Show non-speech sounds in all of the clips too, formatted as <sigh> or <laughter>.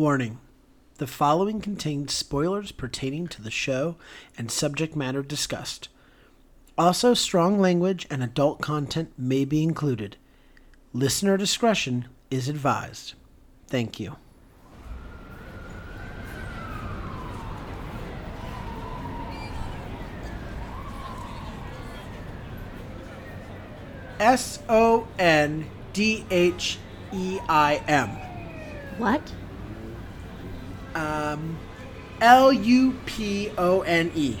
Warning The following contains spoilers pertaining to the show and subject matter discussed. Also, strong language and adult content may be included. Listener discretion is advised. Thank you. S O N D H E I M. What? Um, L U P O N E.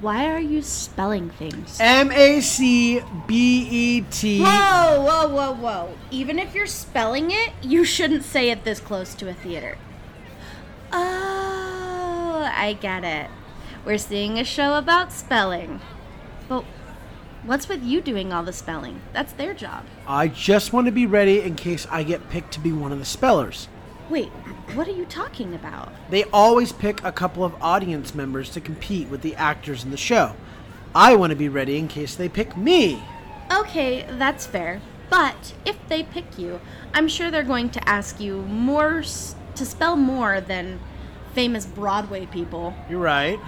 Why are you spelling things? M A C B E T. Whoa, whoa, whoa, whoa. Even if you're spelling it, you shouldn't say it this close to a theater. Oh, I get it. We're seeing a show about spelling. But what's with you doing all the spelling? That's their job. I just want to be ready in case I get picked to be one of the spellers. Wait, what are you talking about? They always pick a couple of audience members to compete with the actors in the show. I want to be ready in case they pick me. Okay, that's fair. But if they pick you, I'm sure they're going to ask you more s- to spell more than famous Broadway people. You're right.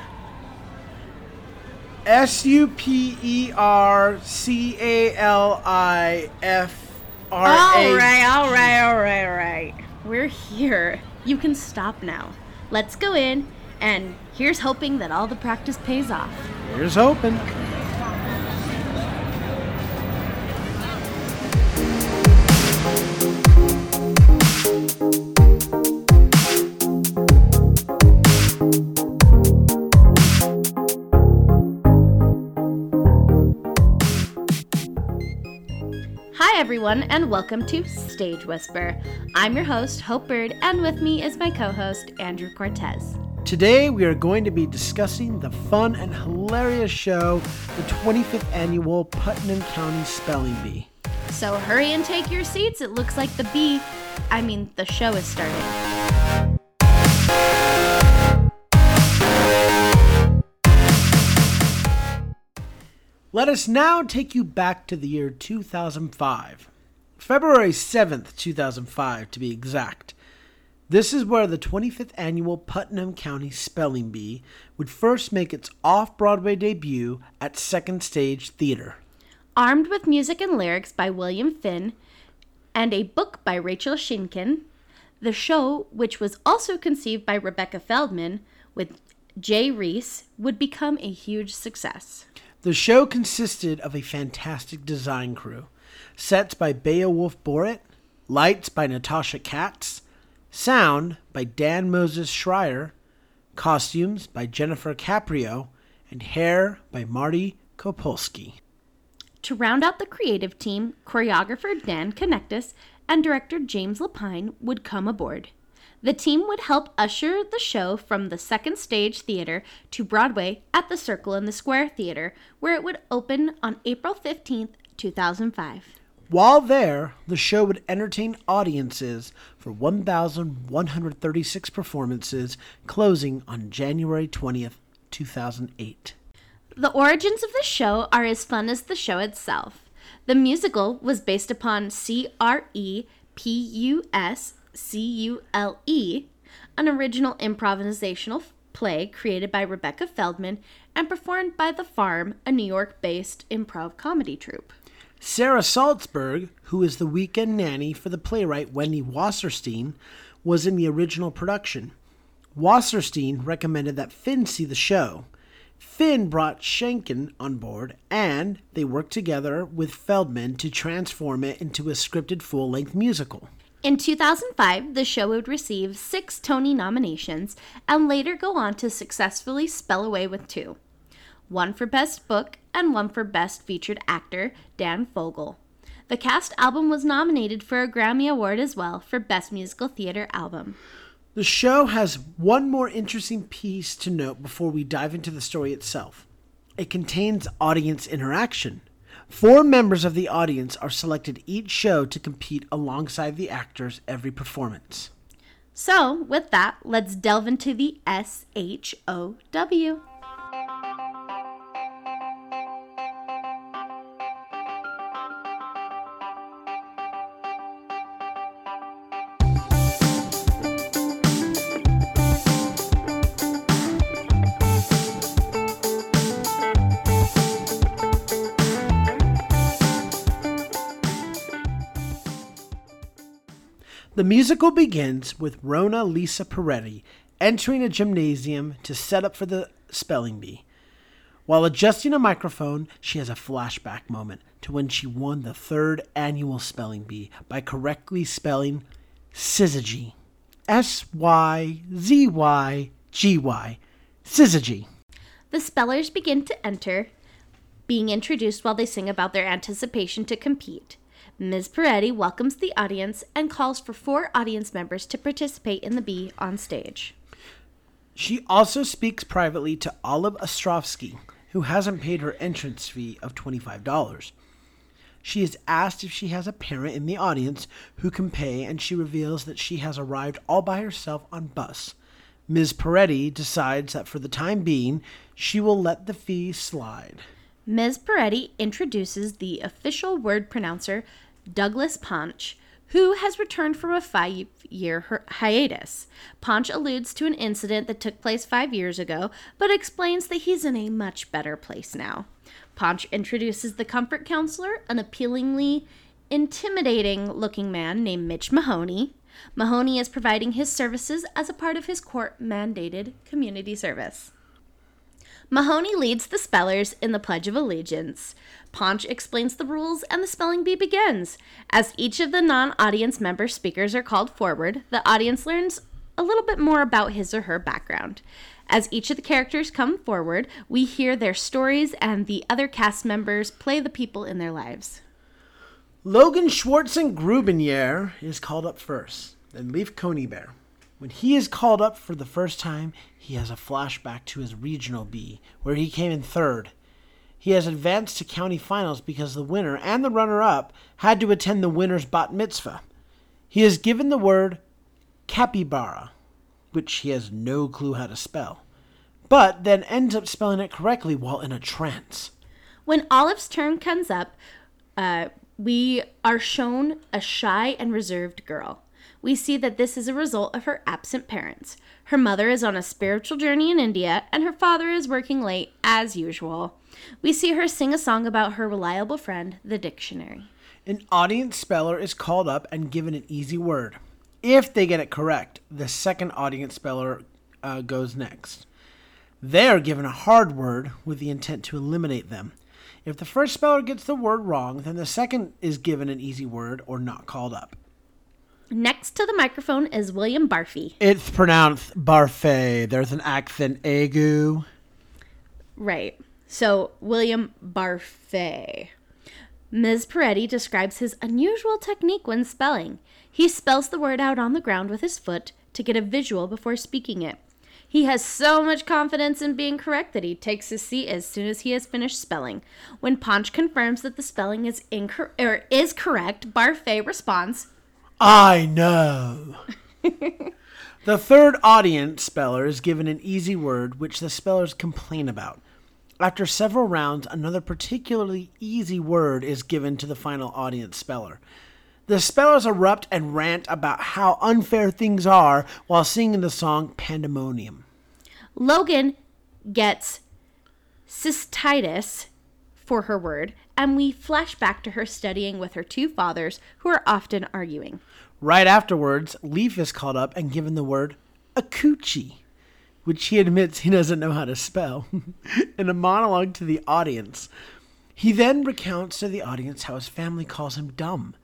S U P E R C A L I F R A. All right, all right, all right, all right. We're here. You can stop now. Let's go in, and here's hoping that all the practice pays off. Here's hoping. Everyone, and welcome to Stage Whisper. I'm your host, Hope Bird, and with me is my co host, Andrew Cortez. Today we are going to be discussing the fun and hilarious show, the 25th annual Putnam County Spelling Bee. So hurry and take your seats. It looks like the bee, I mean, the show is starting. Let us now take you back to the year 2005. February 7th, 2005 to be exact. This is where the 25th annual Putnam County Spelling Bee would first make its off Broadway debut at Second Stage Theater. Armed with music and lyrics by William Finn and a book by Rachel Sheinkin, the show, which was also conceived by Rebecca Feldman with Jay Reiss, would become a huge success. The show consisted of a fantastic design crew sets by Beowulf Boritt, lights by Natasha Katz, sound by Dan Moses Schreier, costumes by Jennifer Caprio, and hair by Marty Kopolsky. To round out the creative team, choreographer Dan Knechtges and director James Lapine would come aboard. The team would help usher the show from the second stage theater to Broadway at the Circle in the Square Theater, where it would open on April 15th, 2005. While there, the show would entertain audiences for 1,136 performances, closing on January 20th, 2008. The origins of the show are as fun as the show itself. The musical was based upon C R E P U S C U L E, an original improvisational play created by Rebecca Feldman and performed by The Farm, a New York based improv comedy troupe. Sarah Saltzberg, who is the weekend nanny for the playwright Wendy Wasserstein, was in the original production. Wasserstein recommended that Finn see the show. Finn brought Sheinkin on board, and they worked together with Feldman to transform it into a scripted full length musical. In 2005, the show would receive six Tony nominations and later go on to successfully spell away with two one for Best Book and one for Best Featured Actor, Dan Fogler. The cast album was nominated for a Grammy Award as well for Best Musical Theater Album. The show has one more interesting piece to note before we dive into the story itself. It contains audience interaction. Four members of the audience are selected each show to compete alongside the actors every performance. So, with that, let's delve into the S H O W. The musical begins with Rona Lisa Peretti entering a gymnasium to set up for the spelling bee. While adjusting a microphone, she has a flashback moment to when she won the third annual spelling bee by correctly spelling syzygy. S Y Z Y G Y. Syzygy. The spellers begin to enter, being introduced while they sing about their anticipation to compete. Ms. Peretti welcomes the audience and calls for four audience members to participate in the bee on stage. She also speaks privately to Olive Ostrovsky, who hasn't paid her entrance fee of $25. She is asked if she has a parent in the audience who can pay, and she reveals that she has arrived all by herself on bus. Ms. Peretti decides that for the time being, she will let the fee slide. Ms. Peretti introduces the official word pronouncer, Douglas Panch, who has returned from a five year hiatus. Panch alludes to an incident that took place five years ago, but explains that he's in a much better place now. Panch introduces the comfort counselor, an appealingly intimidating looking man named Mitch Mahoney. Mahoney is providing his services as a part of his court mandated community service. Mahoney leads the spellers in the Pledge of Allegiance. Panch explains the rules and the spelling bee begins. As each of the non audience member speakers are called forward, the audience learns a little bit more about his or her background. As each of the characters come forward, we hear their stories and the other cast members play the people in their lives. Logan Schwartz Schwartzen Grubenier is called up first, then Leaf Coneybear. When he is called up for the first time, he has a flashback to his regional bee, where he came in third. He has advanced to county finals because the winner and the runner up had to attend the winner's bat mitzvah. He is given the word capybara, which he has no clue how to spell, but then ends up spelling it correctly while in a trance. When Olive's turn comes up, uh, we are shown a shy and reserved girl we see that this is a result of her absent parents. Her mother is on a spiritual journey in India, and her father is working late, as usual. We see her sing a song about her reliable friend, the dictionary. An audience speller is called up and given an easy word. If they get it correct, the second audience speller uh, goes next. They are given a hard word with the intent to eliminate them. If the first speller gets the word wrong, then the second is given an easy word or not called up. Next to the microphone is William Barfey. It's pronounced Barfay. There's an accent aigu. Right. So, William Barfay. Ms. Peretti describes his unusual technique when spelling. He spells the word out on the ground with his foot to get a visual before speaking it. He has so much confidence in being correct that he takes his seat as soon as he has finished spelling. When Panch confirms that the spelling is incor- or is correct, Barfay responds, I know. <laughs> the third audience speller is given an easy word which the spellers complain about. After several rounds, another particularly easy word is given to the final audience speller. The spellers erupt and rant about how unfair things are while singing the song Pandemonium. Logan gets cystitis for her word, and we flash back to her studying with her two fathers who are often arguing. Right afterwards, Leaf is called up and given the word acouchi, which he admits he doesn't know how to spell, <laughs> in a monologue to the audience. He then recounts to the audience how his family calls him dumb,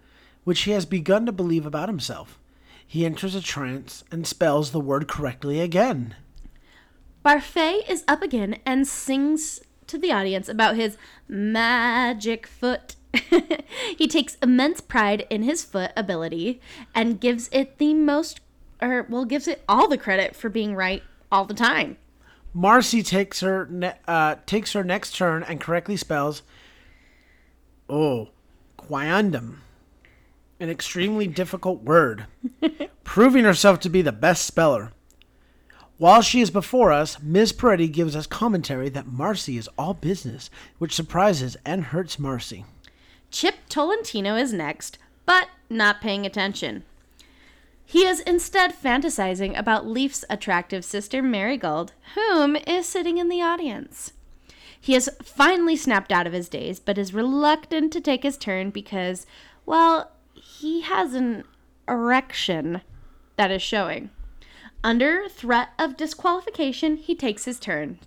which he has begun to believe about himself. He enters a trance and spells the word correctly again. Barfay is up again and sings to the audience about his magic foot. <laughs> he takes immense pride in his foot ability and gives it the most, or well, gives it all the credit for being right all the time. Marcy takes her ne- uh, takes her next turn and correctly spells, oh, quiandum, an extremely difficult word, <laughs> proving herself to be the best speller. While she is before us, Ms. Peretti gives us commentary that Marcy is all business, which surprises and hurts Marcy. Chip Tolentino is next, but not paying attention. He is instead fantasizing about Leaf's attractive sister Marigold, whom is sitting in the audience. He has finally snapped out of his daze, but is reluctant to take his turn because, well, he has an erection that is showing. Under threat of disqualification, he takes his turn.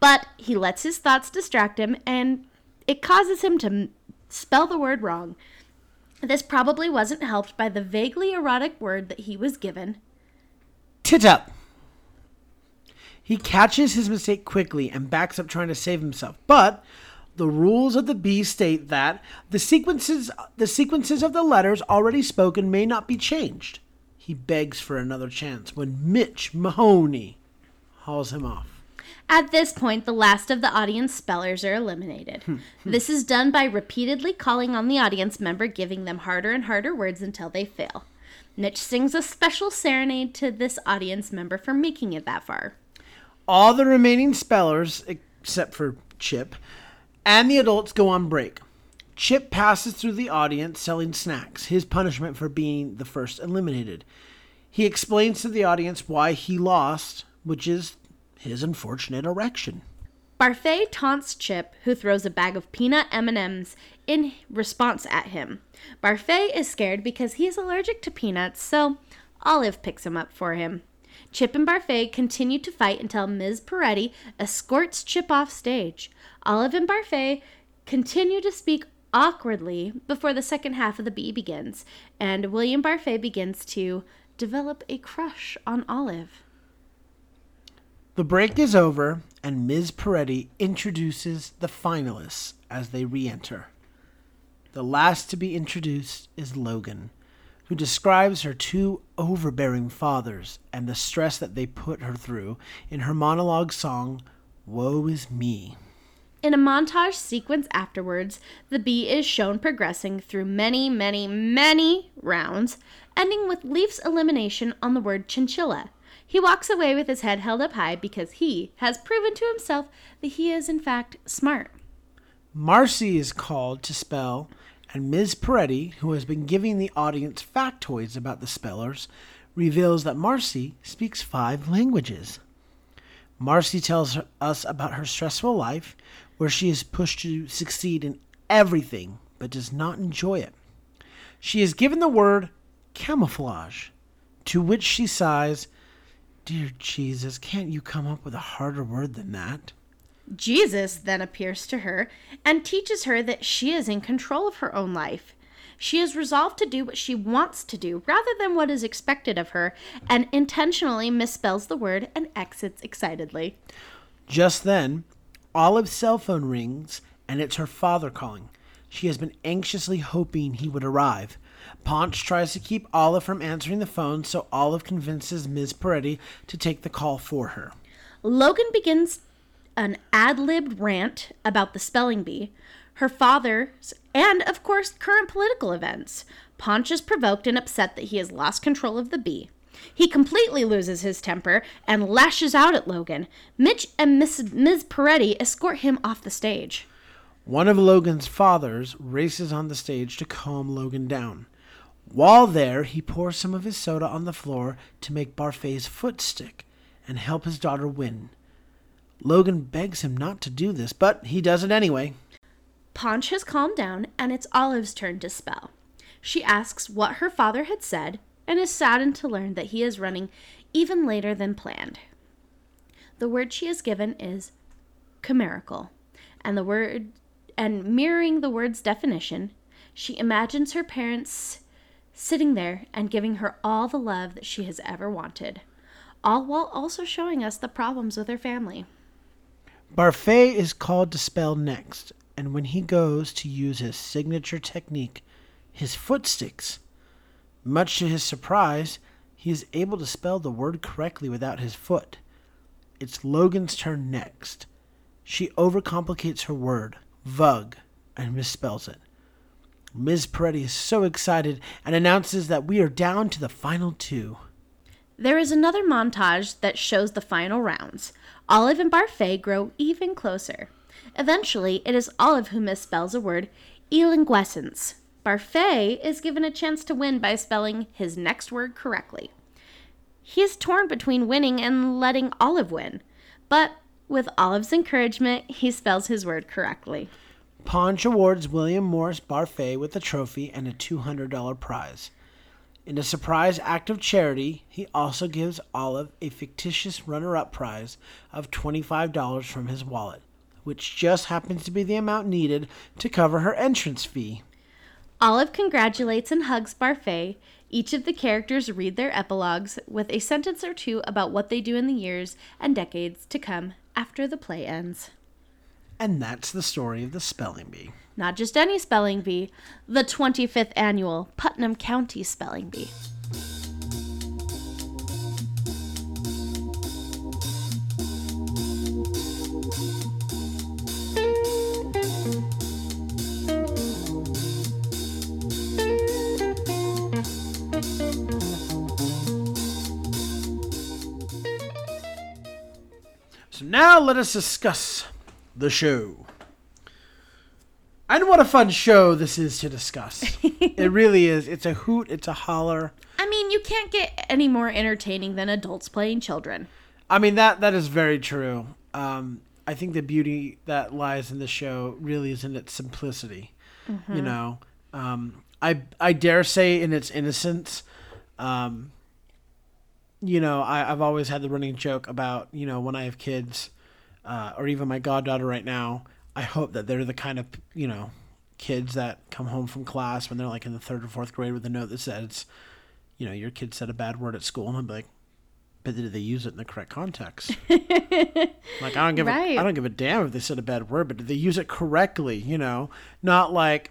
But he lets his thoughts distract him and it causes him to spell the word wrong. This probably wasn't helped by the vaguely erotic word that he was given. tittup. He catches his mistake quickly and backs up trying to save himself. But the rules of the bee state that the sequences the sequences of the letters already spoken may not be changed. He begs for another chance when Mitch Mahoney hauls him off. At this point, the last of the audience spellers are eliminated. Hmm. <laughs> this is done by repeatedly calling on the audience member, giving them harder and harder words until they fail. Mitch sings a special serenade to this audience member for making it that far. All the remaining spellers, except for Chip, and the adults go on break. Chip passes through the audience selling snacks, his punishment for being the first eliminated. He explains to the audience why he lost, which is his unfortunate erection. Barfay taunts Chip, who throws a bag of peanut M&Ms in response at him. Barfay is scared because he is allergic to peanuts, so Olive picks him up for him. Chip and Barfay continue to fight until Ms. Peretti escorts Chip off stage. Olive and Barfay continue to speak awkwardly before the second half of the bee begins, and William Barfay begins to develop a crush on Olive. The break is over, and Ms. Peretti introduces the finalists as they re enter. The last to be introduced is Logan who describes her two overbearing fathers and the stress that they put her through in her monologue song, Woe is Me. In a montage sequence afterwards, the bee is shown progressing through many, many, many rounds, ending with Leaf's elimination on the word chinchilla. He walks away with his head held up high because he has proven to himself that he is, in fact, smart. Marcy is called to spell and Ms. Peretti, who has been giving the audience factoids about the spellers, reveals that Marcy speaks five languages. Marcy tells us about her stressful life, where she is pushed to succeed in everything but does not enjoy it. She is given the word camouflage, to which she sighs, Dear Jesus, can't you come up with a harder word than that? Jesus then appears to her and teaches her that she is in control of her own life. She is resolved to do what she wants to do rather than what is expected of her and intentionally misspells the word and exits excitedly. Just then, Olive's cell phone rings and it's her father calling. She has been anxiously hoping he would arrive. Panch tries to keep Olive from answering the phone, so Olive convinces Ms. Peretti to take the call for her. Logan begins an ad libbed rant about the spelling bee, her father's, and of course, current political events. Panch is provoked and upset that he has lost control of the bee. He completely loses his temper and lashes out at Logan. Mitch and Miss, Ms. Peretti escort him off the stage. One of Logan's fathers races on the stage to calm Logan down. While there, he pours some of his soda on the floor to make Barfay's foot stick and help his daughter win. Logan begs him not to do this, but he does it anyway. Panch has calmed down, and it's Olive's turn to spell. She asks what her father had said and is saddened to learn that he is running even later than planned. The word she is given is chimerical, and the word and mirroring the word's definition, she imagines her parents sitting there and giving her all the love that she has ever wanted, all while also showing us the problems with her family. Barfay is called to spell next, and when he goes to use his signature technique, his foot sticks, much to his surprise, he is able to spell the word correctly without his foot. It's Logan's turn next. She overcomplicates her word, vug, and misspells it. Ms. Peretti is so excited and announces that we are down to the final two. There is another montage that shows the final rounds. Olive and Barfay grow even closer. Eventually, it is Olive who misspells a word, elanguescence. Barfay is given a chance to win by spelling his next word correctly. He is torn between winning and letting Olive win, but with Olive's encouragement, he spells his word correctly. Panch awards William Morris Barfay with a trophy and a $200 prize. In a surprise act of charity, he also gives Olive a fictitious runner up prize of $25 from his wallet, which just happens to be the amount needed to cover her entrance fee. Olive congratulates and hugs Barfay. Each of the characters read their epilogues with a sentence or two about what they do in the years and decades to come after the play ends. And that's the story of the spelling bee. Not just any spelling bee, the 25th annual Putnam County Spelling Bee. Now let us discuss the show. And what a fun show this is to discuss. <laughs> it really is. It's a hoot, it's a holler. I mean, you can't get any more entertaining than adults playing children. I mean that that is very true. Um, I think the beauty that lies in the show really is in its simplicity. You know, um, I I dare say in its innocence. Um, you know, I, I've always had the running joke about you know when I have kids, uh, or even my goddaughter right now. I hope that they're the kind of you know kids that come home from class when they're like in the third or fourth grade with a note that says, you know, your kid said a bad word at school, and I'm like, but did they use it in the correct context? <laughs> like I don't give Right. a, I don't give a damn if they said a bad word, but did they use it correctly? You know, not like,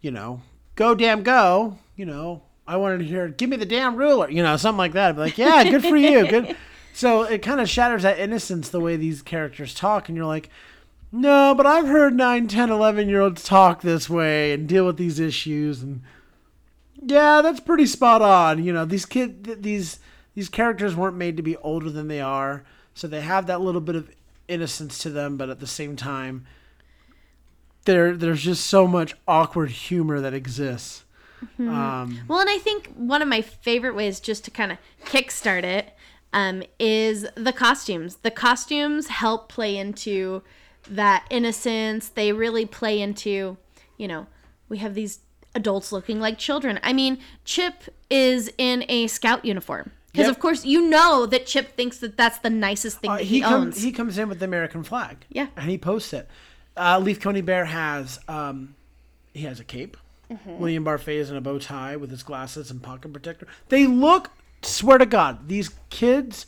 you know, go damn go. You know, I wanted to hear, give me the damn ruler. You know, something like that. I'd be like, yeah, good for you, good. <laughs> So it kind of shatters that innocence the way these characters talk, and you're like, no, but I've heard 9, 10, 11 year olds talk this way and deal with these issues, and yeah, that's pretty spot on. You know, these kid, th- these these characters weren't made to be older than they are, so they have that little bit of innocence to them, but at the same time, there there's just so much awkward humor that exists. Um, Well, and I think one of my favorite ways just to kind of kickstart it um, is the costumes. The costumes help play into that innocence. They really play into, you know, we have these adults looking like children. I mean, Chip is in a scout uniform. Because, Yep. of course, you know that Chip thinks that that's the nicest thing Uh, he he, owns. comes he comes in with the American flag. Yeah. and he posts it. Uh, Leaf Coney Bear has um, he has a cape. Mm-hmm. William Barfay is in a bow tie with his glasses and pocket protector. They look, swear to God, these kids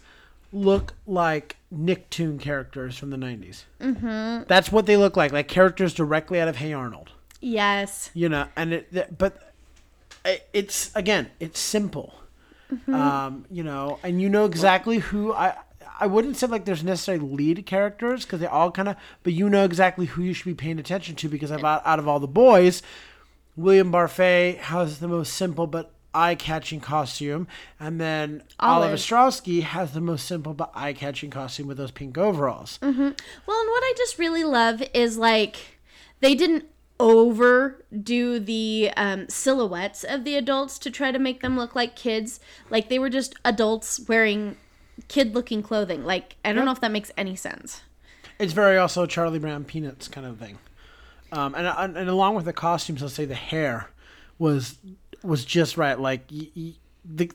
look like Nicktoon characters from the '90s. Mm-hmm. That's what they look like, like characters directly out of Hey Arnold. yes. You know, and it, but it's again, it's simple. Um, you know, and you know exactly who I. I wouldn't say like there's necessarily lead characters because they all kind of, but you know exactly who you should be paying attention to because about out of all the boys, William Barfay has the most simple but eye-catching costume, and then Oliver Olive. Ostrovsky has the most simple but eye-catching costume with those pink overalls. Well, and what I just really love is like they didn't overdo the um, silhouettes of the adults to try to make them look like kids. Like they were just adults wearing kid-looking clothing. Like I don't know if that makes any sense. It's very also Charlie Brown Peanuts kind of thing. Um, and, and along with the costumes, I'll say the hair was was just right. Like y- y- the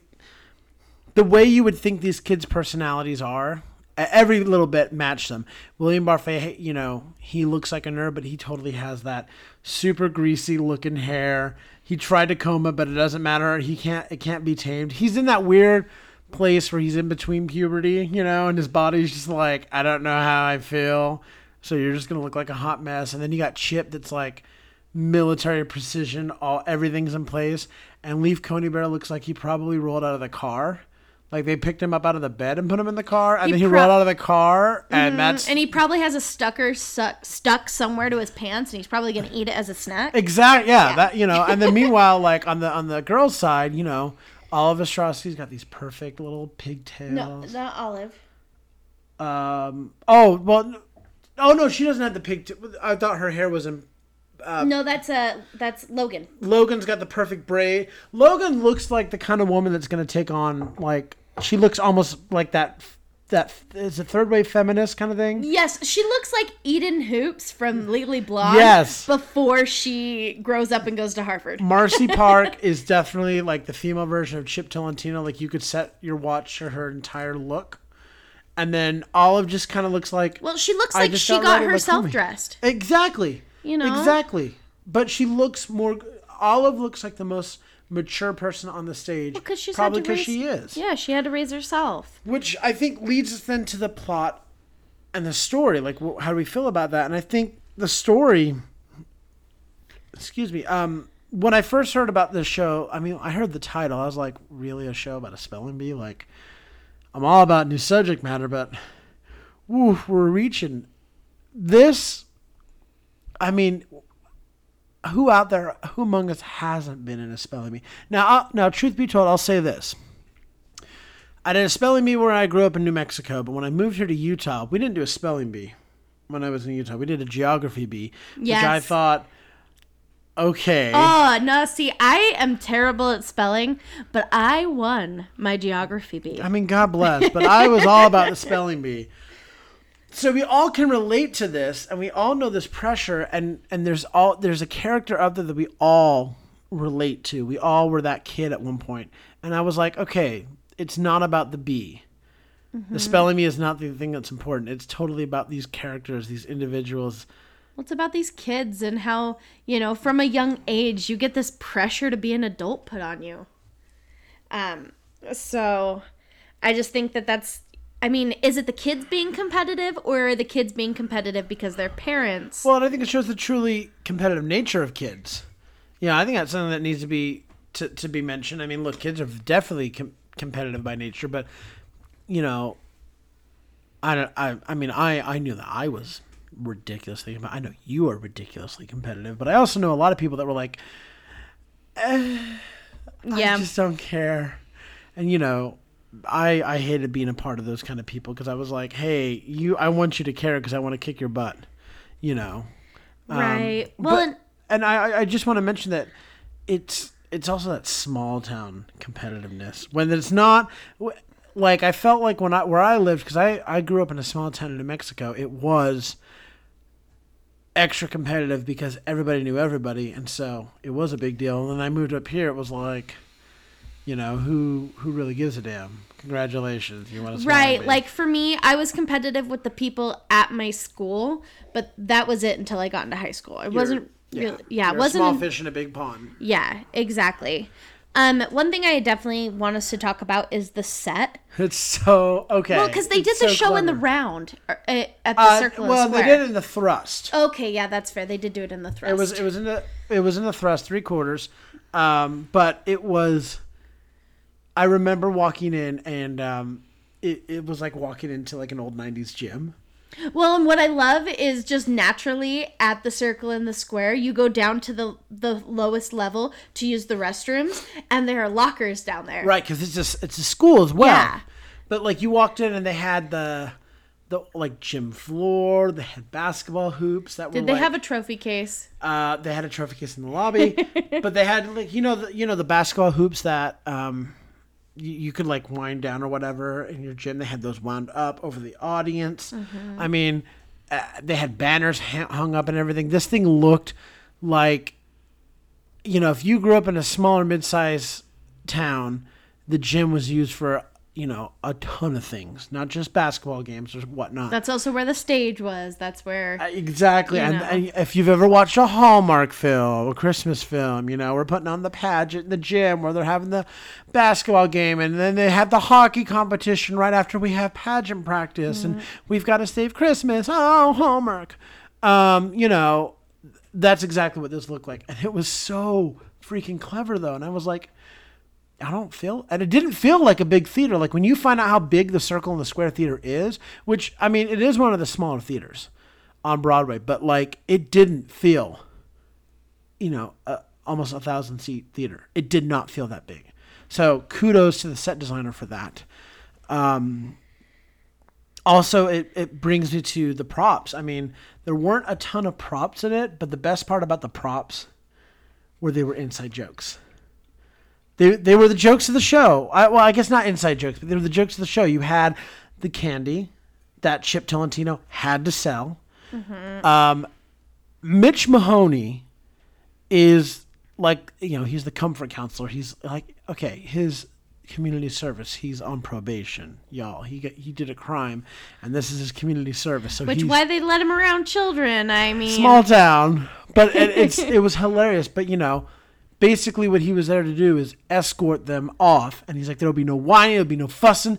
the way you would think these kids' personalities are, every little bit matched them. William Barfay, you know, he looks like a nerd, but he totally has that super greasy looking hair. He tried to comb it, but it doesn't matter. He can't. It can't be tamed. He's in that weird place where he's in between puberty, you know, and his body's just like, I don't know how I feel. So you're just gonna look like a hot mess. And then you got Chip, that's like military precision. All everything's in place. And Leaf Coney Bear looks like he probably rolled out of the car. Like they picked him up out of the bed and put him in the car, and He then he pro- rolled out of the car, and that's And he probably has a stucker stuck stuck somewhere to his pants, and he's probably gonna eat it as a snack. Exactly, yeah, Yeah. that you know. And then <laughs> meanwhile, like on the on the girls' side, you know, Olive Ostrovsky's got these perfect little pigtails. No, not Olive. Um. Oh well. Oh no, she doesn't have the pig. I thought her hair was in. no, that's uh that's Logan. Logan's got the perfect braid. Logan looks like the kind of woman that's gonna take on like she looks almost like that that is a third wave feminist kind of thing. Yes, she looks like Eden Hoops from Legally Blonde. Yes. Before she grows up and goes to Harvard. Marcy <laughs> Park is definitely like the female version of Chip Tolentino. Like you could set your watch to her entire look, and then Olive just kind of looks like Well, she looks like she got got herself dressed. exactly, You know? exactly. But she looks more. Olive looks like the most mature person on the stage, Because she's probably because she is. Yeah, she had to raise herself. which I think leads us then to the plot and the story. Like, wh- how do we feel about that? And I think the story. Excuse me. Um, when I first heard about this show, I mean, I heard the title. I was like, really a show about a spelling bee? Like, I'm all about new subject matter, but, woo, we're reaching this. I mean, who out there, who among us hasn't been in a spelling bee? Now, uh, now, truth be told, I'll say this. I did a spelling bee where I grew up in New Mexico, but when I moved here to Utah, we didn't do a spelling bee when I was in Utah. We did a geography bee, which I thought, okay. Oh, no, see, I am terrible at spelling, but I won my geography bee. I mean, God bless, but I was all about the spelling bee. So we all can relate to this, and we all know this pressure, and and there's all there's a character out there that we all relate to. We all were that kid at one point. point, and I was like, okay, it's not about the bee. The mm-hmm. spelling bee is not the thing that's important. It's totally about these characters, these individuals. Well, it's about these kids and how, you know, from a young age, you get this pressure to be an adult put on you. Um, so I just think that that's, I mean, is it the kids being competitive or are the kids being competitive because their parents? Well, and I think it shows the truly competitive nature of kids. Yeah, I think that's something that needs to be to, to be mentioned. I mean, look, kids are definitely com- competitive by nature, but you know, I don't. I I mean, I I knew that I was ridiculously. I know you are ridiculously competitive, but I also know a lot of people that were like, yeah. I just don't care. And you know, I I hated being a part of those kind of people because I was like, hey, you, I want you to care because I want to kick your butt. You know. Um, right. well, but- and, and I I- just want to mention that it's it's also that small town competitiveness when it's not like I felt like when I where I lived because I I grew up in a small town in New Mexico it was extra competitive because everybody knew everybody and so it was a big deal and then I moved up here it was like you know who who really gives a damn congratulations you want to right. Like for me, I was competitive with the people at my school, but that was it until I got into high school. I wasn't really, yeah, it You're a wasn't. small fish in a big pond Yeah, exactly. Um, one thing I definitely want us to talk about is the set. <laughs> it's so okay Well, because they It's did the so show in the round uh, uh, at the Uh, circle well and they did it in the thrust Okay, yeah, that's fair. They did do it in the thrust. It was it was in the it was in the thrust three quarters, um, but it was. I remember walking in and um, it it was like walking into like an old '90s gym. Well, and what I love is just naturally at the circle and the square, you go down to the the lowest level to use the restrooms, and there are lockers down there. Right, because it's just it's a school as well. Yeah. But like you walked in and they had the the like gym floor. They had basketball hoops that were. Did they like, have a trophy case? Uh, they had a trophy case in the lobby, <laughs> but they had like you know the you know the basketball hoops that um you, you could like wind down or whatever in your gym. They had those wound up over the audience. I mean, uh, they had banners ha- hung up and everything. This thing looked like you know if you grew up in a smaller mid-sized town, the gym was used for you know a ton of things, not just basketball games or whatnot. That's also where the stage was. That's where. Exactly. You And, know. and if you've ever watched a Hallmark film, a Christmas film, you know, we're putting on the pageant in the gym where they're having the basketball game and then they have the hockey competition right after we have pageant practice and we've got to save Christmas. Oh, Hallmark. Um, you know, that's exactly what this looked like. And it was so freaking clever though. And I was like, I don't feel, and it didn't feel like a big theater. Like when you find out how big the Circle and the Square Theater is, which I mean, it is one of the smaller theaters on Broadway, but like it didn't feel, you know, almost a thousand seat theater. It did not feel that big. So kudos to the set designer for that. Um, also, it, it brings me to the props. I mean, there weren't a ton of props in it, but the best part about the props were they were inside jokes. They, they were the jokes of the show. I, well, I guess not inside jokes, but they were the jokes of the show. You had the candy that Chip Tolentino had to sell. Um, Mitch Mahoney is like you know he's the comfort counselor. He's like okay, his community service. He's on probation, y'all. He got, he did a crime, and this is his community service. So Which why they let him around children? I mean, small town, but it, it's <laughs> it was hilarious. But you know, basically what he was there to do is escort them off, and he's like, there'll be no whining, there'll be no fussing,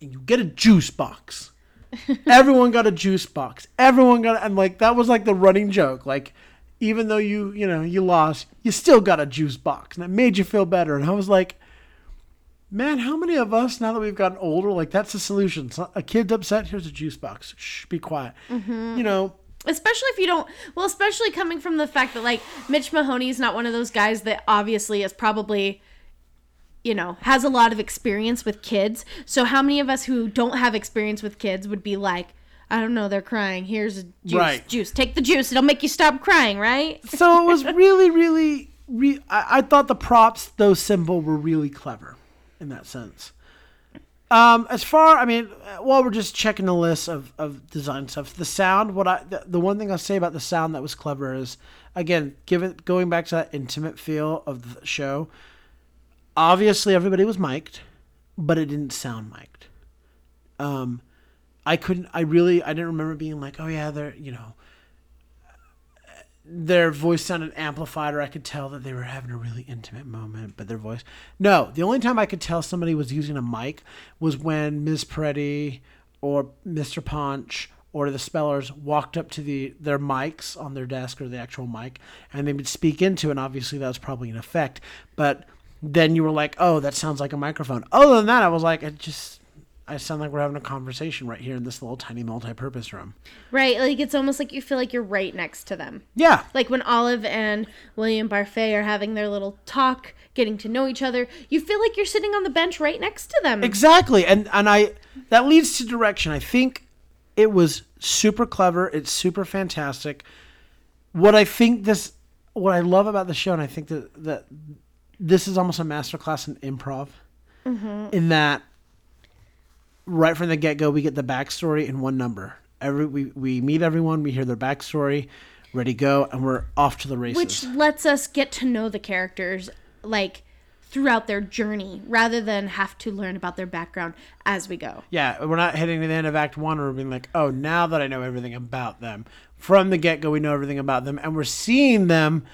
and you get a juice box. <laughs> Everyone got a juice box. Everyone got, and like that was like the running joke, like. Even though you, you know, you lost, you still got a juice box, and it made you feel better. And I was like, Man, how many of us now that we've gotten older, like that's the solution? So a kid's upset, here's a juice box. Shh, be quiet. Mm-hmm. You know, especially if you don't well especially coming from the fact that like mitch mahoney is not one of those guys that obviously is probably you know has a lot of experience with kids. So how many of us who don't have experience with kids would be like i don't know they're crying. Here's a juice Right. juice. Take the juice. It'll make you stop crying right? So it was <laughs> really, really, re- I, I thought the props, though simple, were really clever in that sense. Um, as far, I mean, while we're just checking the list of, of design stuff, the sound. What I the, the one thing I'll say about the sound that was clever is again, give it going back to that intimate feel of the show. Obviously, everybody was mic'd, but it didn't sound mic'd. Um, I couldn't. I really. I didn't remember being like, oh yeah, they're you know their voice sounded amplified or I could tell that they were having a really intimate moment, but their voice. No, the only time I could tell somebody was using a mic was when Ms. Peretti or Mr. Punch or the spellers walked up to the their mics on their desk or the actual mic and they would speak into it and obviously that was probably an effect. But then you were like, Oh, that sounds like a microphone. Other than that, I was like, it just I sound like we're having a conversation right here in this little tiny multi-purpose room. right like it's almost like you feel like you're right next to them Yeah. like when olive and william barfay are having their little talk getting to know each other you feel like you're sitting on the bench right next to them Exactly. And and I that leads to direction. I think it was super clever. It's super fantastic. What I think this what I love about the show and I think that that this is almost a masterclass in improv. Mm-hmm. In that right from the get go we get the backstory in one number. Every we, we meet everyone, we hear their backstory, ready go, and we're off to the races. which lets us get to know the characters like throughout their journey rather than have to learn about their background as we go Yeah, we're not hitting the end of Act One or being like, oh, now that I know everything about them. From the get go, we know everything about them, and we're seeing them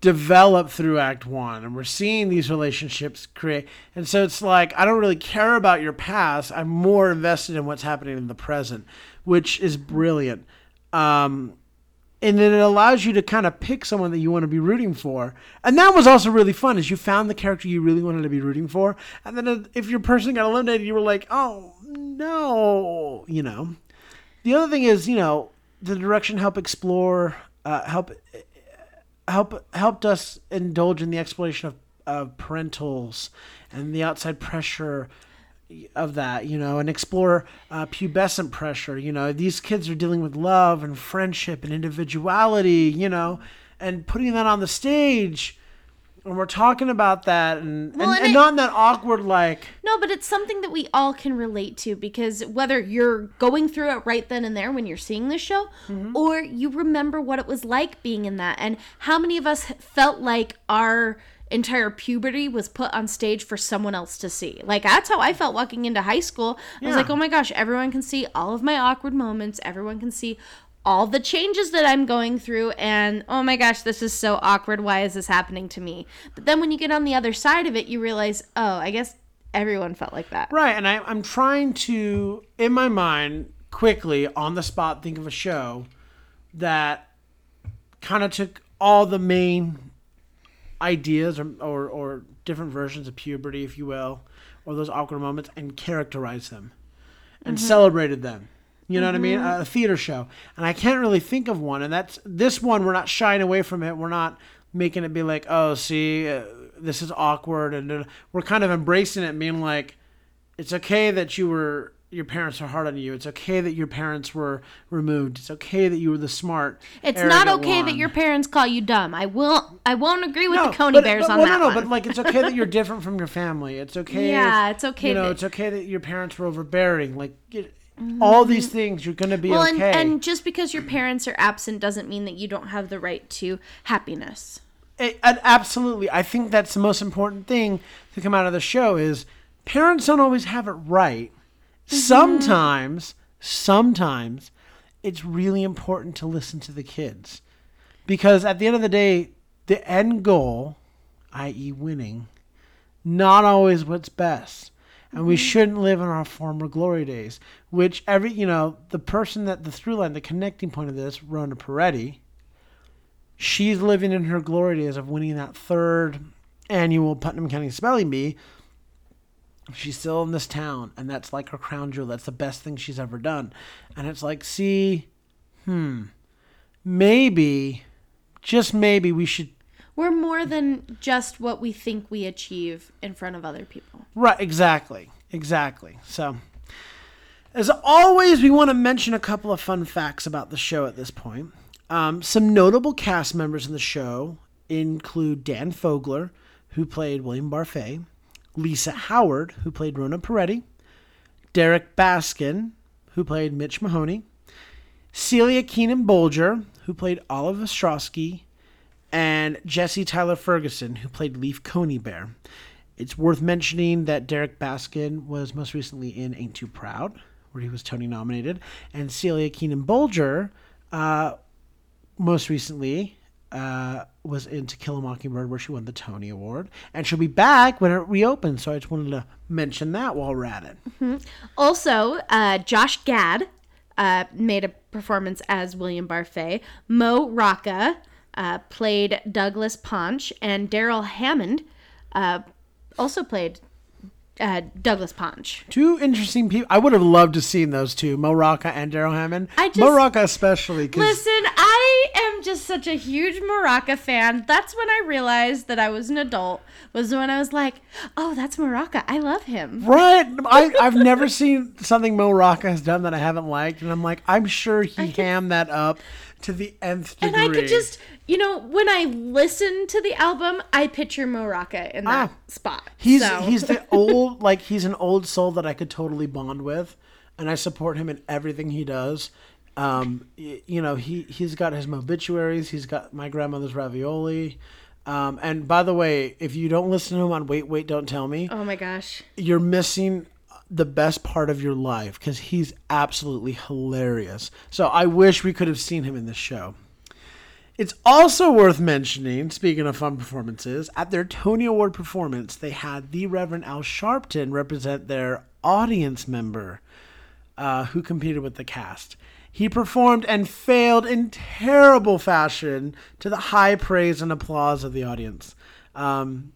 develop through Act One, and we're seeing these relationships create. And so it's like, I don't really care about your past. I'm more invested in what's happening in the present, which is brilliant. Um, and then it allows you to kind of pick someone that you want to be rooting for. And that was also really fun, is you found the character you really wanted to be rooting for, and then if your person got eliminated, you were like, oh no, you know. The other thing is, you know, the direction help explore, uh, help, help helped us indulge in the exploration of, of parentals and the outside pressure of that, you know, and explore uh, pubescent pressure. You know, these kids are dealing with love and friendship and individuality, you know, and putting that on the stage. And we're talking about that, and, Well, and, and and I- not in that awkward, like, no but it's something that we all can relate to because whether you're going through it right then and there when you're seeing the show mm-hmm. or you remember what it was like being in that and how many of us felt like our entire puberty was put on stage for someone else to see. Like that's how i felt walking into high school. I was like oh my gosh everyone can see all of my awkward moments. Everyone can see all the changes that I'm going through, and oh my gosh, this is so awkward. Why is this happening to me? But then when you get on the other side of it, you realize, oh, I guess everyone felt like that. Right, and I, I'm trying to, in my mind, quickly on the spot, think of a show that kind of took all the main ideas or, or, or different versions of puberty, if you will, or those awkward moments, and characterized them and mm-hmm. celebrated them. You know what I mean? A theater show, and I can't really think of one. And that's this one. We're not shying away from it. We're not making it be like, oh, see, uh, this is awkward, and uh, we're kind of embracing it, being like, it's okay that you were your parents are hard on you. It's okay that your parents were removed. It's okay that you were the smart. It's not okay that your parents call you dumb. I will. I won't agree with No, the Coney but- Bears but- on well, that no, no, one. but like it's okay that you're <laughs> different from your family. It's okay. Yeah, if, it's okay You know, that- it's okay that your parents were overbearing. Like it, all mm-hmm. these things, you're gonna be well, and, okay. and just because your parents are absent doesn't mean that you don't have the right to happiness. A- and absolutely, I think that's the most important thing to come out of the show is parents don't always have it right. Mm-hmm. Sometimes, sometimes, it's really important to listen to the kids, because at the end of the day, the end goal, i.e., winning, not always what's best. And we shouldn't live in our former glory days, which every, you know, the person that the through line, the connecting point of this, Rona Peretti, she's living in her glory days of winning that third annual Putnam County Spelling Bee. She's still in this town, and that's like her crown jewel. That's the best thing she's ever done. And it's like, see, hmm, maybe, just maybe we should. We're more than just what we think we achieve in front of other people. Right, exactly, exactly. So, as always, we want to mention a couple of fun facts about the show at this point. Um, some notable cast members in the show include Dan Fogler, who played William Barfée, Lisa Howard, who played Rona Peretti, Derrick Baskin, who played Mitch Mahoney, Celia Keenan Bolger, who played Olive Ostrovsky, and Jesse Tyler Ferguson, who played Leaf Coneybear. It's worth mentioning that Derrick Baskin was most recently in Ain't Too Proud, where he was Tony nominated, and Celia Keenan Bolger, uh, most recently, uh, was in To Kill a Mockingbird, where she won the Tony Award, and she'll be back when it reopens. So I just wanted to mention that while we're at it. Also, uh, Josh Gad uh, made a performance as William Barfée. Mo Rocca uh, played Douglas Panch, and Darrell Hammond uh, also played uh, Douglas Panch. Two interesting people. I would have loved to seen those two, Mo Rocca and Darrell Hammond. I just- Mo Rocca especially because Listen, I am just such a huge Mo Rocca fan. That's when I realized that I was an adult. Was when I was like, "Oh, that's Mo Rocca. I love him." Right. I, I've never seen something Mo Rocca has done that I haven't liked. And I'm like, I'm sure he hammed that up to the nth degree. And I could just, you know, when I listen to the album, I picture Mo Rocca in that Ah. spot. He's So- he's the <laughs> old like he's an old soul that I could totally bond with, and I support him in everything he does. Um, you know, he he's got his obituaries. He's got my grandmother's ravioli. Um, and by the way, if you don't listen to him on Wait Wait Don't Tell Me, Oh my gosh. you're missing the best part of your life because he's absolutely hilarious. So I wish we could have seen him in this show. It's also worth mentioning, speaking of fun performances, at their Tony Award performance, they had the Reverend Al Sharpton represent their audience member uh, who competed with the cast. He performed and failed in terrible fashion to the high praise and applause of the audience. Um,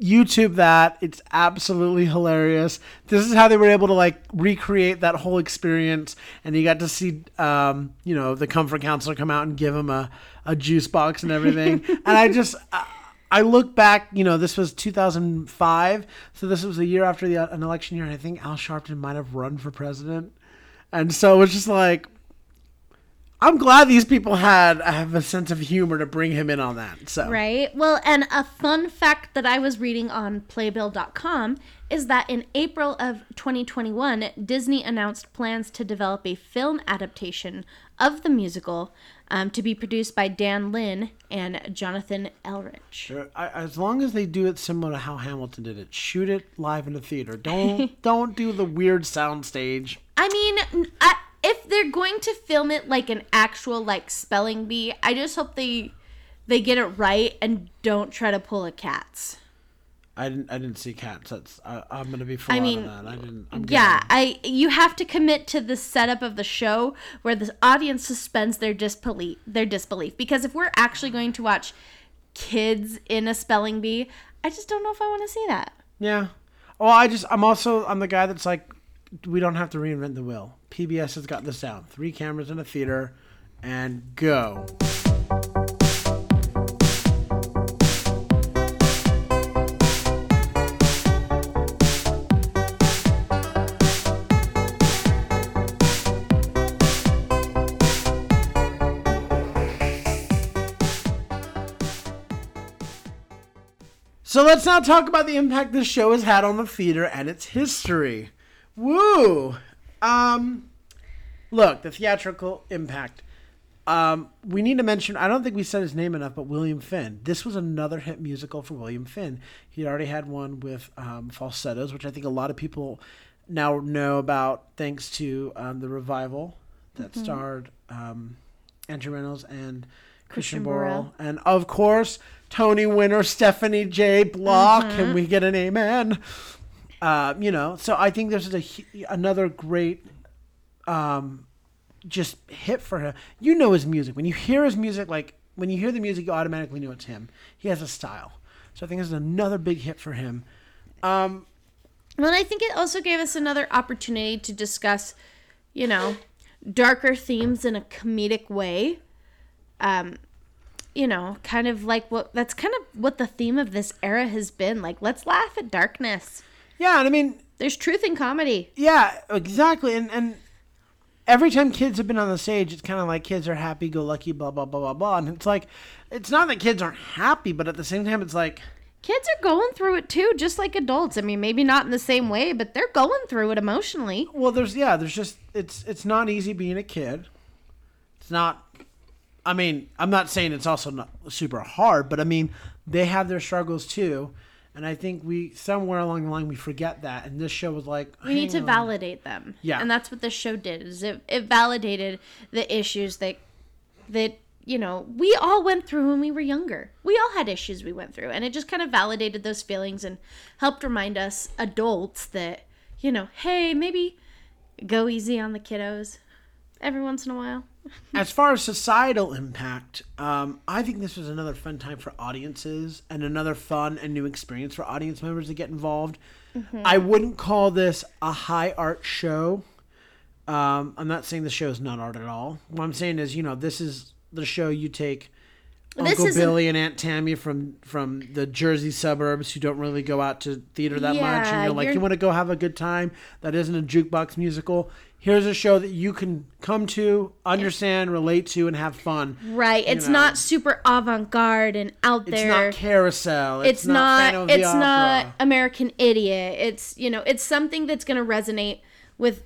YouTube that. It's absolutely hilarious. This is how they were able to like recreate that whole experience. And you got to see, um, you know, the comfort counselor come out and give him a, a juice box and everything. <laughs> and I just, I, I look back, you know, this was 2005. So this was a year after the, an election year. And I think Al Sharpton might have run for president. And so it was just like, I'm glad these people had have a sense of humor to bring him in on that. So Right? Well, and a fun fact that I was reading on Playbill.com is that in April of 2021, Disney announced plans to develop a film adaptation of the musical um, to be produced by Dan Lin and Jonathan Eirich. As long as they do it similar to how Hamilton did it, shoot it live in a theater. Don't <laughs> don't do the weird soundstage. I mean, I, if they're going to film it like an actual like spelling bee, I just hope they they get it right and don't try to pull a cat's. I didn't I didn't see cats. That's I, I'm gonna be full I out mean, that. I didn't. I'm Yeah. I you have to commit to the setup of the show where the audience suspends their disbelief their disbelief because if we're actually going to watch kids in a spelling bee, I just don't know if I want to see that. Yeah. Well, I just I'm also I'm the guy that's like, we don't have to reinvent the wheel. PBS has got the sound. Three cameras in a theater, and go. So let's now talk about the impact this show has had on the theater and its history. Woo! Um, look, the theatrical impact. Um, we need to mention, I don't think we said his name enough, but William Finn. This was another hit musical for William Finn. He already had one with um, falsettos, which I think a lot of people now know about thanks to um, the revival that Mm-hmm. starred um, Andrew Rannells and Christian, Christian Borle. Borle. And of course, Tony winner Stephanie J. Block. Mm-hmm. Can we get an amen? Uh, you know, so I think this is a another great um, just hit for him. You know his music. When you hear his music, like when you hear the music, you automatically know it's him. He has a style. So I think this is another big hit for him. Um, Well, I think it also gave us another opportunity to discuss, you know, darker themes in a comedic way. Um, you know, kind of like what that's kind of what the theme of this era has been. Like, let's laugh at darkness. Yeah, and I mean, There's truth in comedy. yeah, exactly. And and every time kids have been on the stage, it's kind of like kids are happy, go lucky, blah blah blah blah blah. And it's like, it's not that kids aren't happy, but at the same time, it's like, Kids are going through it too, just like adults. I mean, maybe not in the same way, but they're going through it emotionally. well, there's yeah, there's just it's it's not easy being a kid. It's not. I mean, I'm not saying it's also not super hard, but I mean, they have their struggles too. And I think we somewhere along the line we forget that, and this show was like We need to on. validate them. Yeah. And that's what this show did. Is it, it validated the issues that that you know we all went through when we were younger. We all had issues we went through, and it just kind of validated those feelings and helped remind us adults that you know, hey, maybe go easy on the kiddos every once in a while. As far as societal impact, um, I think this was another fun time for audiences and another fun and new experience for audience members to get involved. I wouldn't call this a high art show. Um, I'm not saying the show is not art at all. What I'm saying is, you know, this is the show you take Uncle isn't- Billy and Aunt Tammy from from the Jersey suburbs who don't really go out to theater that much, and you're like, you're- you want to go have a good time. That isn't a jukebox musical. Here's a show that you can come to, understand, relate to, and have fun. Right. It's know. not super avant garde and out there. It's not Carousel. It's, it's not the it's not american idiot it's you know it's something that's going to resonate with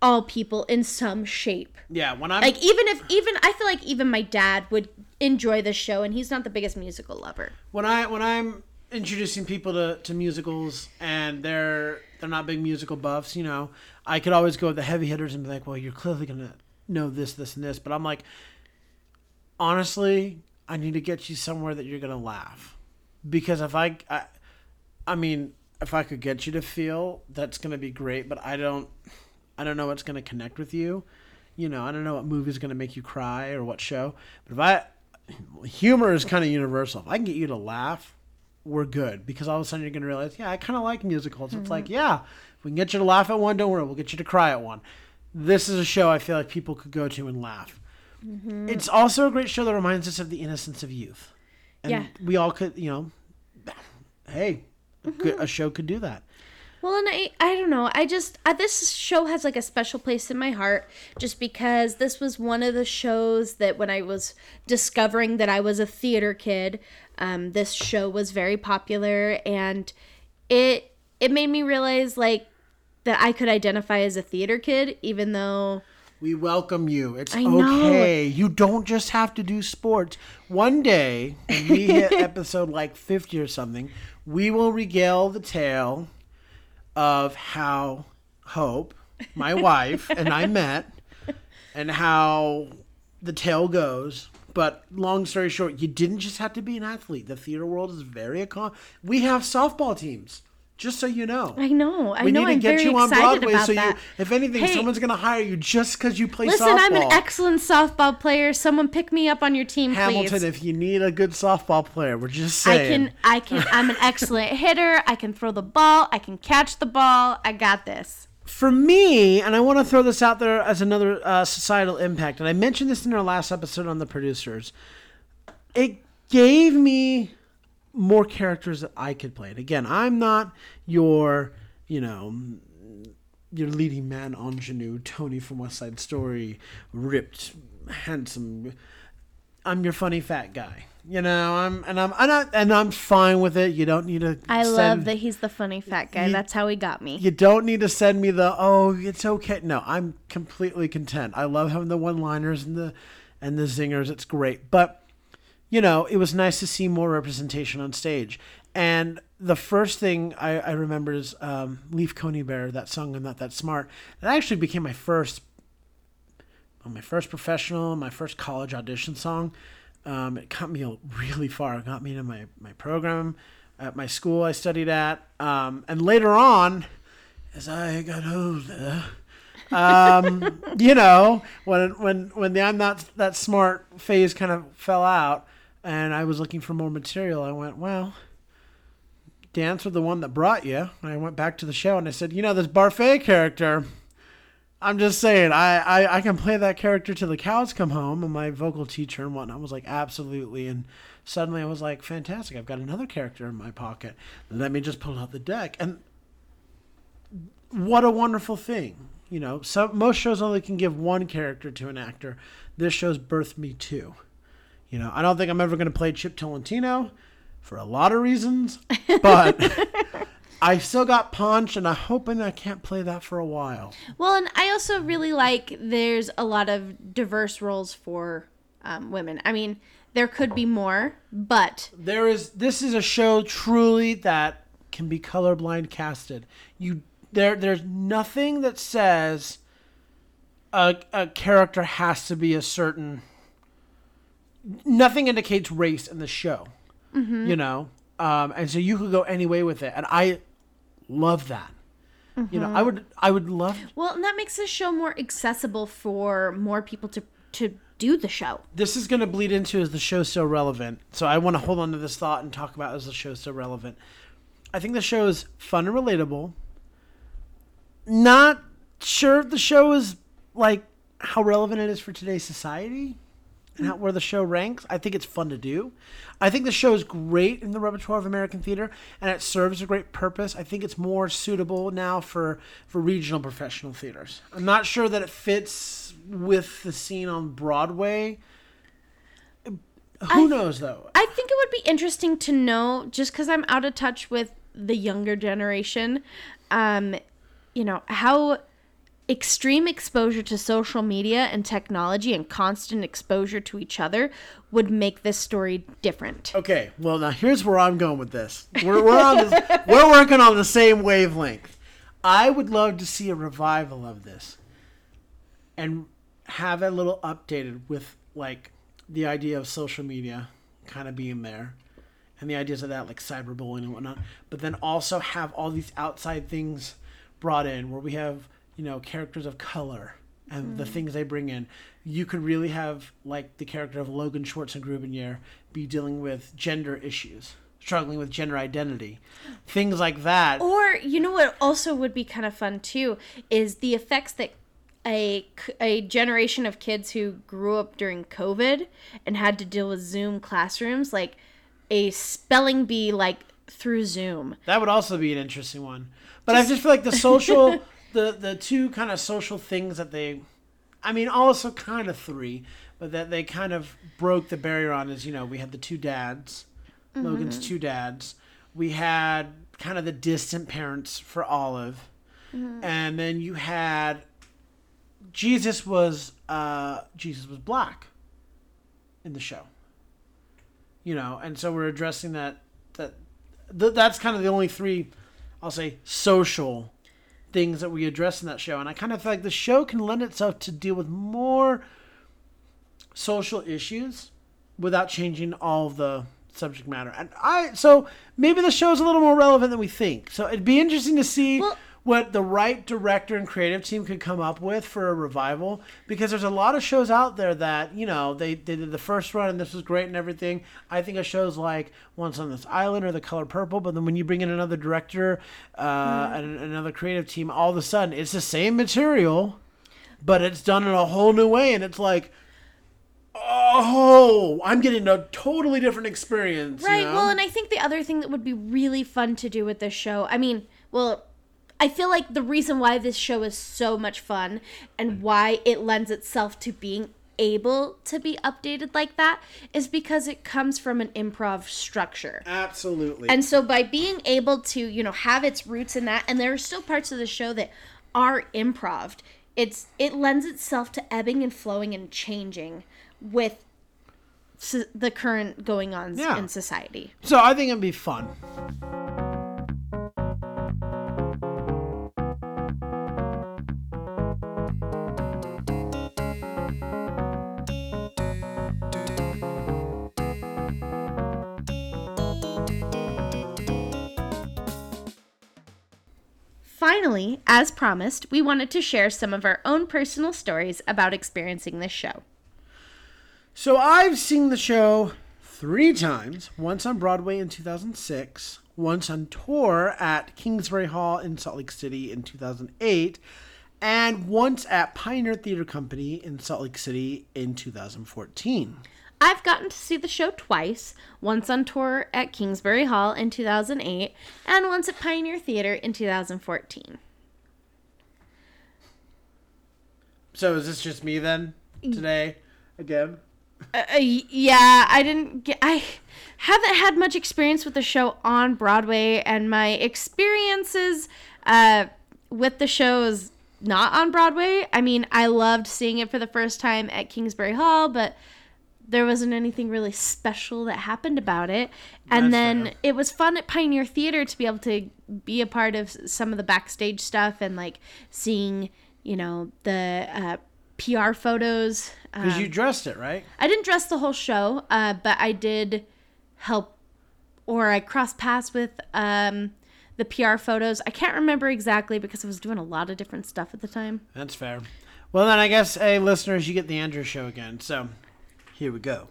all people in some shape Yeah, when I'm like even if even i feel like even my dad would enjoy this show and he's not the biggest musical lover when I when I'm introducing people to, to musicals and they're they're not big musical buffs, you know, I could always go with the heavy hitters and be like, well, you're clearly gonna know this, this, and this. But I'm like, honestly, I need to get you somewhere that you're gonna laugh, because if I, I, I mean, if I could get you to feel, that's gonna be great. But I don't, I don't know what's gonna connect with you. You know, I don't know what movie's gonna make you cry or what show. But if I, humor is kind of universal. If I can get you to laugh, we're good because all of a sudden you're going to realize, yeah, I kind of like musicals. It's like, mm-hmm. yeah, if we can get you to laugh at one, don't worry, we'll get you to cry at one. This is a show I feel like people could go to and laugh. Mm-hmm. It's also a great show that reminds us of the innocence of youth. And Yeah. we all could, you know, hey, good, a mm-hmm. show could do that. Well, and I, I don't know. I just uh, this show has like a special place in my heart, just because this was one of the shows that when I was discovering that I was a theater kid, um, this show was very popular, and it it made me realize like that I could identify as a theater kid, even though We welcome you. It's I know. okay. You don't just have to do sports. One day, when we hit <laughs> episode like 50 or something, we will regale the tale of how Hope, my wife, and I met and how the tale goes. But long story short, you didn't just have to be an athlete. The theater world is very We have softball teams, just so you know. I know I we know need to I'm get very you on excited Broadway about so that. you if anything Hey, someone's going to hire you just cuz you play Listen, softball. I'm an excellent softball player. Someone pick me up on your team, Hamilton please. if you need a good softball player, we're just saying. I can, I can, I'm an excellent <laughs> hitter. I can throw the ball. I can catch the ball. I got this. For me, and I want to throw this out there as another uh, societal impact, and I mentioned this in our last episode on the producers. It gave me more characters that I could play. And again, I'm not your, you know, your leading man ingenue, Tony from West Side Story, ripped, handsome. I'm your funny fat guy. You know, I'm and I'm and, I, and I'm fine with it. You don't need to. I send, love that he's the funny fat guy. You- That's how he got me. You don't need to send me the oh, it's okay. No, I'm completely content. I love having the one-liners and the and the zingers. It's great, but you know, it was nice to see more representation on stage. And the first thing I, I remember is um, Leaf Coneybear, that song "I'm Not That Smart." That actually became my first, well, my first professional, my first college audition song. Um, it got me really far. It got me into my my program at my school I studied at, um, and later on, as I got older. um, <laughs> you know, when when when the I'm not that smart phase kind of fell out, and I was looking for more material, I went, well, dance with the one that brought you. And I went back to the show and I said, you know, this Barfée character. I'm just saying, I, I, I can play that character till the cows come home. And my vocal teacher and whatnot was like, absolutely. And suddenly I was like, fantastic. I've got another character in my pocket. Let me just pull out the deck. And what a wonderful thing. You know, so most shows only can give one character to an actor. This show's birthed me two. You know, I don't think I'm ever going to play Chip Tolentino for a lot of reasons, but <laughs> I still got Panch, and I'm hoping I can't play that for a while. Well, and I also really like there's a lot of diverse roles for um, women. I mean, there could be more, but There is this is a show truly that can be colorblind casted. You there there's nothing that says a a character has to be a certain nothing indicates race in the show. You know? Um and so you could go any way with it. And I love that. You know, I would I would love well, and that makes the show more accessible for more people to to do the show. this is going to bleed into is the show so relevant. So I want to hold on to this thought and talk about is the show so relevant. I think the show is fun and relatable. Not sure if the show is like how relevant it is for today's society and how, where the show ranks. I think it's fun to do. I think the show is great in the repertoire of American theater and it serves a great purpose. I think it's more suitable now for for regional professional theaters. I'm not sure that it fits with the scene on Broadway. Who knows though? I think it would be interesting to know, just because I'm out of touch with the younger generation, um, you know, how extreme exposure to social media and technology and constant exposure to each other would make this story different. Okay, well now here's where I'm going with this. We're we're on this, <laughs> we're working on the same wavelength. I would love to see a revival of this, and have it a little updated with like the idea of social media kind of being there, and the ideas of that like cyberbullying and whatnot. But then also have all these outside things brought in where we have you know characters of color and the mm. things they bring in. You could really have like the character of Logan Schwarzenegger be dealing with gender issues, struggling with gender identity, things like that. Or you know what also would be kind of fun too is the effects that a a generation of kids who grew up during COVID and had to deal with Zoom classrooms like a spelling bee like through Zoom. That would also be an interesting one. But I just feel like the social, <laughs> the the two kind of social things that they, I mean, also kind of three, but that they kind of broke the barrier on is you know we had the two dads, Logan's two dads. We had kind of the distant parents for Olive, and then you had Jesus was uh, Jesus was black in the show. You know, and so we're addressing that that th- that's kind of the only three I'll say social things that we address in that show. And I kind of feel like the show can lend itself to deal with more social issues without changing all the subject matter. And I so maybe the show's a little more relevant than we think. So it'd be interesting to see Well- what the right director and creative team could come up with for a revival because there's a lot of shows out there that you know they, they did the first run and this was great and everything i think of shows like once on this island or the color purple but then when you bring in another director uh, and another creative team all of a sudden it's the same material but it's done in a whole new way and it's like oh i'm getting a totally different experience you Right. know? Well, and I think the other thing that would be really fun to do with this show, I mean, well, I feel like the reason why this show is so much fun and mm. why it lends itself to being able to be updated like that is because it comes from an improv structure. Absolutely. And so by being able to, you know, have its roots in that and there are still parts of the show that are improv, it's it lends itself to ebbing and flowing and changing with so the current going on Yeah. in society. so I think it'd be fun. Finally, as promised, we wanted to share some of our own personal stories about experiencing this show. So I've seen the show three times. Once on Broadway in 2006, once on tour at Kingsbury Hall in Salt Lake City in 2008, and once at Pioneer Theater Company in Salt Lake City in 2014. I've gotten to see the show twice, once on tour at Kingsbury Hall in 2008 and once at Pioneer Theater in 2014. So is this just me then today again? Uh, yeah, I didn't get I haven't had much experience with the show on Broadway and my experiences uh with the show is not on Broadway. I mean, I loved seeing it for the first time at Kingsbury Hall, but there wasn't anything really special that happened about it. And That's then fair. it was fun at Pioneer Theater to be able to be a part of some of the backstage stuff and like seeing, you know, the uh, PR photos. Because Um, you dressed it, right? I didn't dress the whole show, uh, but I did help, or I crossed paths with um, the PR photos. I can't remember exactly because I was doing a lot of different stuff at the time. That's fair. Well, then I guess, hey, listeners, you get the Andrew show again. So here we go.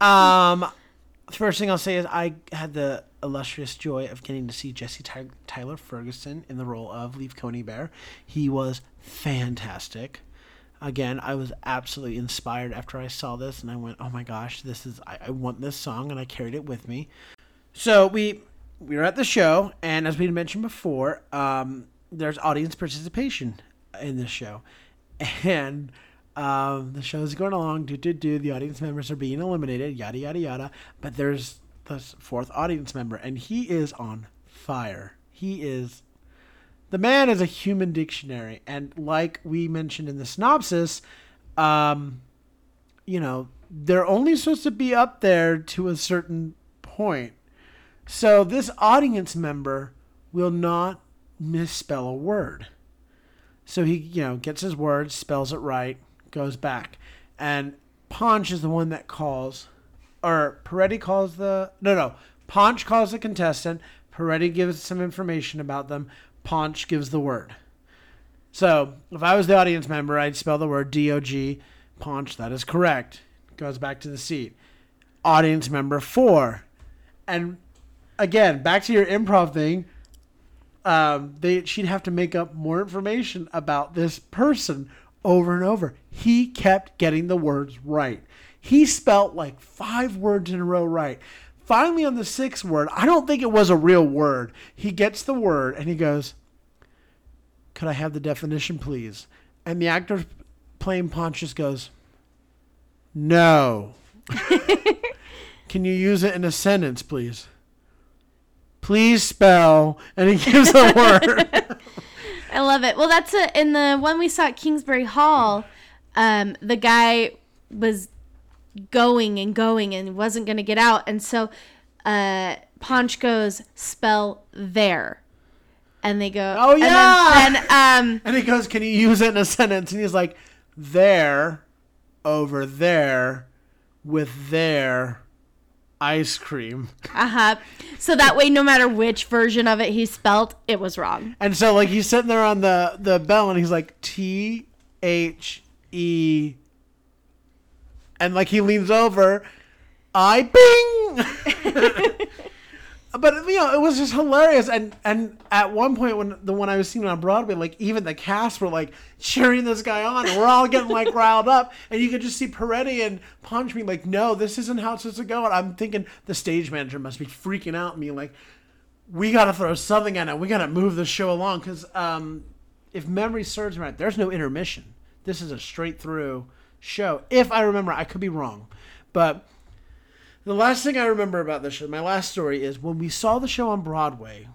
<laughs> um, first thing I'll say is I had the illustrious joy of getting to see Jesse Ty- Tyler Ferguson in the role of Leaf Coneybear. He was fantastic. Again, I was absolutely inspired after I saw this, and I went, "Oh my gosh, this is I, I want this song," and I carried it with me. So we we were at the show, and as we had mentioned before, um, there's audience participation in this show, <laughs> and um, the show's going along. Do do do. The audience members are being eliminated. Yada yada yada. But there's the fourth audience member, and he is on fire. He is the man is a human dictionary, and like we mentioned in the synopsis, um, you know, they're only supposed to be up there to a certain point. So this audience member will not misspell a word. So he, you know, gets his words, spells it right, goes back. And Panch is the one that calls, or Peretti calls the, no, no, Panch calls the contestant. Peretti gives some information about them. Panch gives the word. So if I was the audience member, I'd spell the word D O G. Panch, that is correct. Goes back to the seat. Audience member four. And again, back to your improv thing. Um, they she'd have to make up more information about this person over and over. He kept getting the words right. He spelt like five words in a row right. Finally, on the sixth word, I don't think it was a real word. He gets the word and he goes, Could I have the definition, please? And the actor playing Pontius goes, No. <laughs> Can you use it in a sentence, please? Please spell. And he gives a <laughs> word. I love it. Well, that's a, in the one we saw at Kingsbury Hall. Um, the guy was going and going and wasn't going to get out, and so uh, Panch goes spell there, and they go. Oh, and yeah! then, then, um, <laughs> And he goes, Can you use it in a sentence? And he's like, There, over there, with their ice cream. uh huh. So that way, no matter which version of it he spelt, it was wrong. And so, like, he's sitting there on the, the bell and he's like, T H E. And, like, he leans over, I bing! <laughs> but you know, it was just hilarious. And and at one point, when the one I was seeing on Broadway, like even the cast were like cheering this guy on, and we're all getting like <laughs> riled up. And you could just see Peretti and Panch being like, "No, this isn't how it's supposed to go." And I'm thinking the stage manager must be freaking out, me like, "We got to throw something at it. We got to move the show along." Because um, if memory serves me right, there's no intermission. This is a straight through show. If I remember, I could be wrong, but the last thing I remember about this show, my last story is when we saw the show on Broadway,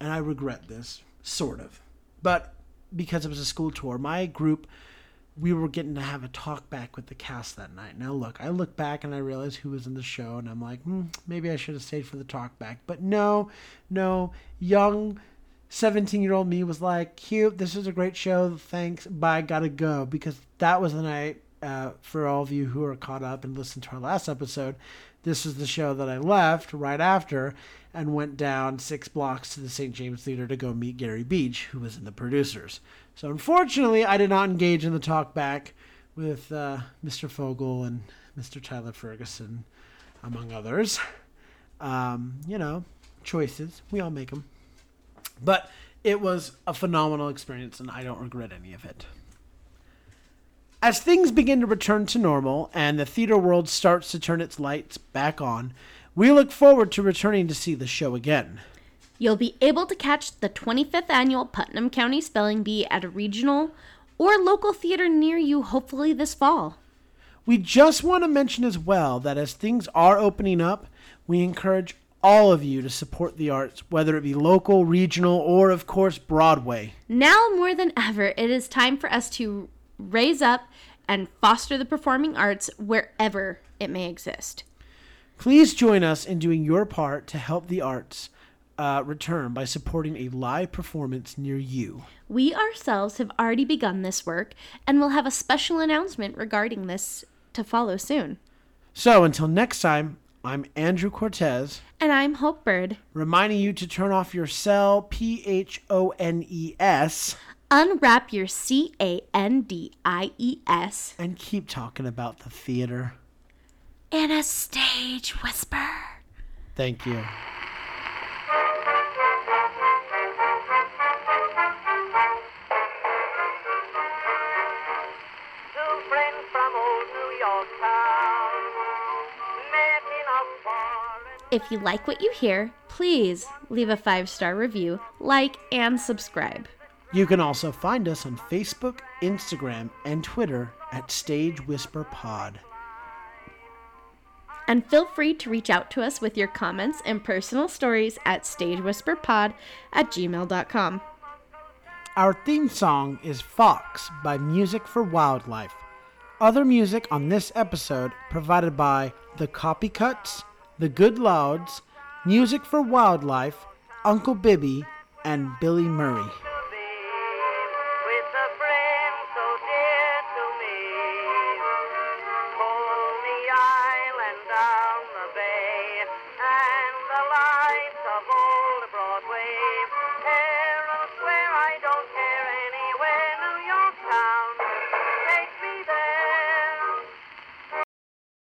and I regret this, sort of, but because it was a school tour, my group, we were getting to have a talk back with the cast that night. Now, look, I look back and I realize who was in the show, and I'm like, hmm, maybe I should have stayed for the talk back. But no, no, young 17 year old me was like, cute, this is a great show, thanks, bye, gotta go. Because that was the night, uh, for all of you who are caught up and listened to our last episode, this was the show that I left right after and went down six blocks to the St. James Theater to go meet Gary Beach, who was in the producers. So unfortunately, I did not engage in the talk back with uh, Mr. Fogel and Mr. Tyler Ferguson, among others. Um, you know, choices. We all make them. But it was a phenomenal experience, and I don't regret any of it. As things begin to return to normal and the theater world starts to turn its lights back on, we look forward to returning to see the show again. You'll be able to catch the 25th annual Putnam County Spelling Bee at a regional or local theater near you, hopefully this fall. We just want to mention as well that as things are opening up, we encourage all of you to support the arts, whether it be local, regional, or of course Broadway. Now more than ever, it is time for us to raise up and foster the performing arts wherever it may exist. Please join us in doing your part to help the arts uh, return by supporting a live performance near you. We ourselves have already begun this work and will have a special announcement regarding this to follow soon. So until next time, I'm Andrew Cortez. And I'm Hope Bird. Reminding you to turn off your cell, P H O N E S. Unwrap your C A N D I E S. And keep talking about the theater. In a stage whisper. Thank you. Two friends from old New York town met in a foreign If you like what you hear, please leave a five star review, like, and subscribe. You can also find us on Facebook, Instagram, and Twitter at Stage Whisper Pod. And feel free to reach out to us with your comments and personal stories at stagewhisperpod at gmail.com. Our theme song is Fox by Music for Wildlife. Other music on this episode provided by The Copycuts, The Good Louds, Music for Wildlife, Uncle Bibby, and Billy Murray.